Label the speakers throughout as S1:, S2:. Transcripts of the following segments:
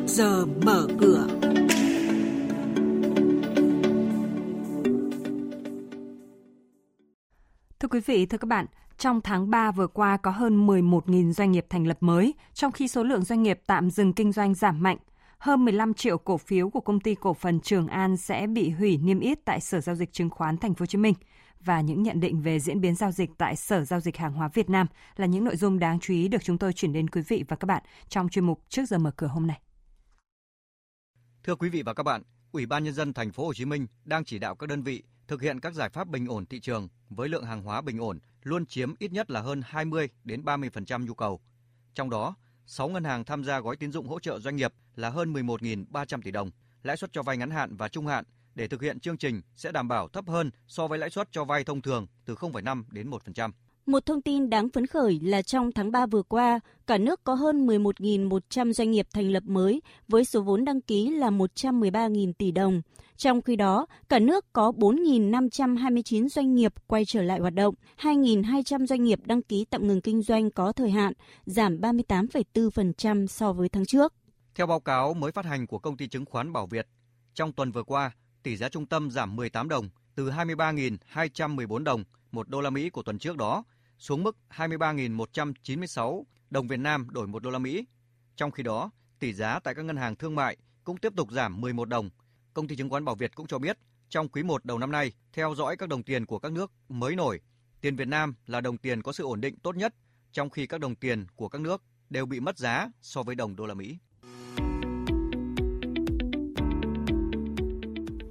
S1: trước giờ mở cửa.
S2: Thưa quý vị, thưa các bạn, trong tháng 3 vừa qua có hơn 11.000 doanh nghiệp thành lập mới, trong khi số lượng doanh nghiệp tạm dừng kinh doanh giảm mạnh. Hơn 15 triệu cổ phiếu của công ty cổ phần Trường An sẽ bị hủy niêm yết tại Sở giao dịch chứng khoán Thành phố Hồ Chí Minh và những nhận định về diễn biến giao dịch tại Sở giao dịch hàng hóa Việt Nam là những nội dung đáng chú ý được chúng tôi chuyển đến quý vị và các bạn trong chuyên mục trước giờ mở cửa hôm nay.
S3: Thưa quý vị và các bạn, Ủy ban nhân dân thành phố Hồ Chí Minh đang chỉ đạo các đơn vị thực hiện các giải pháp bình ổn thị trường với lượng hàng hóa bình ổn luôn chiếm ít nhất là hơn 20 đến 30% nhu cầu. Trong đó, 6 ngân hàng tham gia gói tín dụng hỗ trợ doanh nghiệp là hơn 11.300 tỷ đồng, lãi suất cho vay ngắn hạn và trung hạn để thực hiện chương trình sẽ đảm bảo thấp hơn so với lãi suất cho vay thông thường từ 0,5 đến 1%.
S4: Một thông tin đáng phấn khởi là trong tháng 3 vừa qua, cả nước có hơn 11.100 doanh nghiệp thành lập mới với số vốn đăng ký là 113.000 tỷ đồng. Trong khi đó, cả nước có 4.529 doanh nghiệp quay trở lại hoạt động, 2.200 doanh nghiệp đăng ký tạm ngừng kinh doanh có thời hạn, giảm 38,4% so với tháng trước.
S3: Theo báo cáo mới phát hành của công ty chứng khoán Bảo Việt, trong tuần vừa qua, tỷ giá trung tâm giảm 18 đồng từ 23.214 đồng một đô la Mỹ của tuần trước đó xuống mức 23.196 đồng Việt Nam đổi 1 đô la Mỹ. Trong khi đó, tỷ giá tại các ngân hàng thương mại cũng tiếp tục giảm 11 đồng. Công ty chứng khoán Bảo Việt cũng cho biết, trong quý 1 đầu năm nay, theo dõi các đồng tiền của các nước mới nổi, tiền Việt Nam là đồng tiền có sự ổn định tốt nhất, trong khi các đồng tiền của các nước đều bị mất giá so với đồng đô la Mỹ.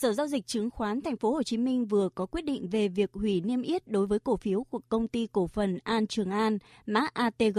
S4: Sở giao dịch chứng khoán Thành phố Hồ Chí Minh vừa có quyết định về việc hủy niêm yết đối với cổ phiếu của công ty cổ phần An Trường An, mã ATG.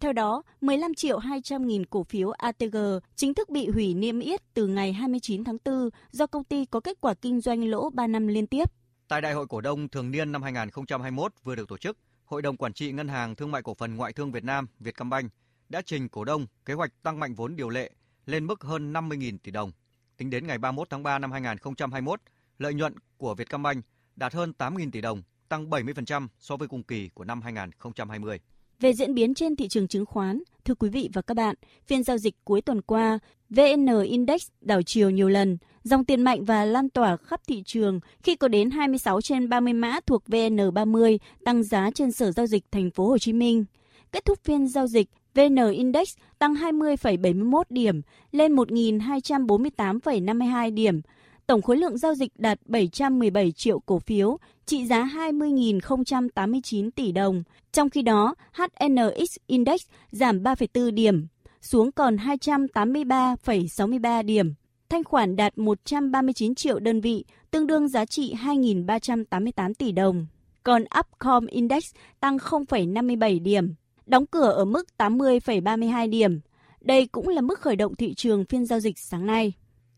S4: Theo đó, 15 triệu 200 nghìn cổ phiếu ATG chính thức bị hủy niêm yết từ ngày 29 tháng 4 do công ty có kết quả kinh doanh lỗ 3 năm liên tiếp.
S3: Tại Đại hội cổ đông thường niên năm 2021 vừa được tổ chức, Hội đồng Quản trị Ngân hàng Thương mại Cổ phần Ngoại thương Việt Nam Vietcombank đã trình cổ đông kế hoạch tăng mạnh vốn điều lệ lên mức hơn 50.000 tỷ đồng Tính đến ngày 31 tháng 3 năm 2021, lợi nhuận của Vietcombank đạt hơn 8.000 tỷ đồng, tăng 70% so với cùng kỳ của năm 2020.
S4: Về diễn biến trên thị trường chứng khoán, thưa quý vị và các bạn, phiên giao dịch cuối tuần qua, VN Index đảo chiều nhiều lần, dòng tiền mạnh và lan tỏa khắp thị trường khi có đến 26 trên 30 mã thuộc VN30 tăng giá trên Sở giao dịch thành phố Hồ Chí Minh. Kết thúc phiên giao dịch, VN Index tăng 20,71 điểm lên 1.248,52 điểm. Tổng khối lượng giao dịch đạt 717 triệu cổ phiếu, trị giá 20.089 tỷ đồng. Trong khi đó, HNX Index giảm 3,4 điểm, xuống còn 283,63 điểm. Thanh khoản đạt 139 triệu đơn vị, tương đương giá trị 2.388 tỷ đồng. Còn Upcom Index tăng 0,57 điểm, đóng cửa ở mức 80,32 điểm. Đây cũng là mức khởi động thị trường phiên giao dịch sáng nay.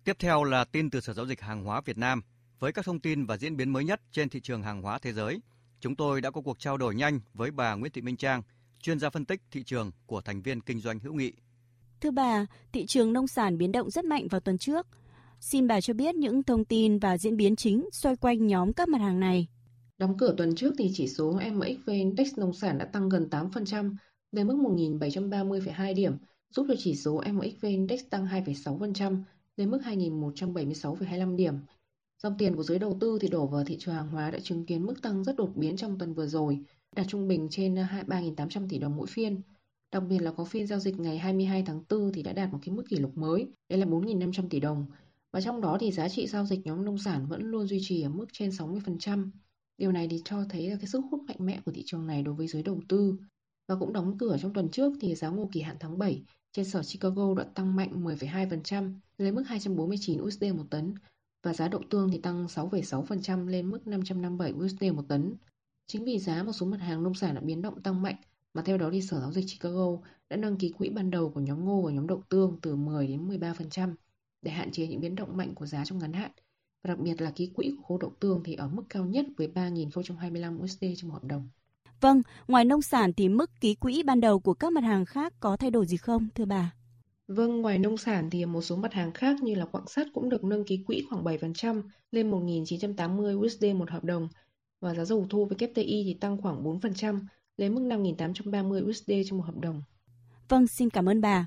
S3: Tiếp theo là tin từ Sở Giao dịch Hàng hóa Việt Nam. Với các thông tin và diễn biến mới nhất trên thị trường hàng hóa thế giới, chúng tôi đã có cuộc trao đổi nhanh với bà Nguyễn Thị Minh Trang, chuyên gia phân tích thị trường của thành viên kinh doanh hữu nghị.
S4: Thưa bà, thị trường nông sản biến động rất mạnh vào tuần trước. Xin bà cho biết những thông tin và diễn biến chính xoay quanh nhóm các mặt hàng này.
S5: Đóng cửa tuần trước thì chỉ số MXV Index nông sản đã tăng gần 8% lên mức 1.730,2 điểm, giúp cho chỉ số MXV Index tăng 2,6% lên mức 2.176,25 điểm. Dòng tiền của giới đầu tư thì đổ vào thị trường hàng hóa đã chứng kiến mức tăng rất đột biến trong tuần vừa rồi, đạt trung bình trên 3.800 tỷ đồng mỗi phiên. Đặc biệt là có phiên giao dịch ngày 22 tháng 4 thì đã đạt một cái mức kỷ lục mới, đây là 4.500 tỷ đồng. Và trong đó thì giá trị giao dịch nhóm nông sản vẫn luôn duy trì ở mức trên 60%. Điều này thì cho thấy là cái sức hút mạnh mẽ của thị trường này đối với giới đầu tư. Và cũng đóng cửa trong tuần trước thì giá ngô kỳ hạn tháng 7 trên sở Chicago đã tăng mạnh 10,2% lên mức 249 USD một tấn và giá đậu tương thì tăng 6,6% lên mức 557 USD một tấn. Chính vì giá một số mặt hàng nông sản đã biến động tăng mạnh mà theo đó thì Sở Giáo dịch Chicago đã nâng ký quỹ ban đầu của nhóm ngô và nhóm đậu tương từ 10 đến 13% để hạn chế những biến động mạnh của giá trong ngắn hạn và đặc biệt là ký quỹ của khối đậu tương thì ở mức cao nhất với 3.025 USD trong một hợp đồng.
S4: Vâng, ngoài nông sản thì mức ký quỹ ban đầu của các mặt hàng khác có thay đổi gì không, thưa bà?
S5: Vâng, ngoài nông sản thì một số mặt hàng khác như là quặng sắt cũng được nâng ký quỹ khoảng 7% lên 1.980 USD một hợp đồng và giá dầu thô WTI thì tăng khoảng 4% lên mức 5.830 USD trong một hợp đồng.
S4: Vâng, xin cảm ơn bà.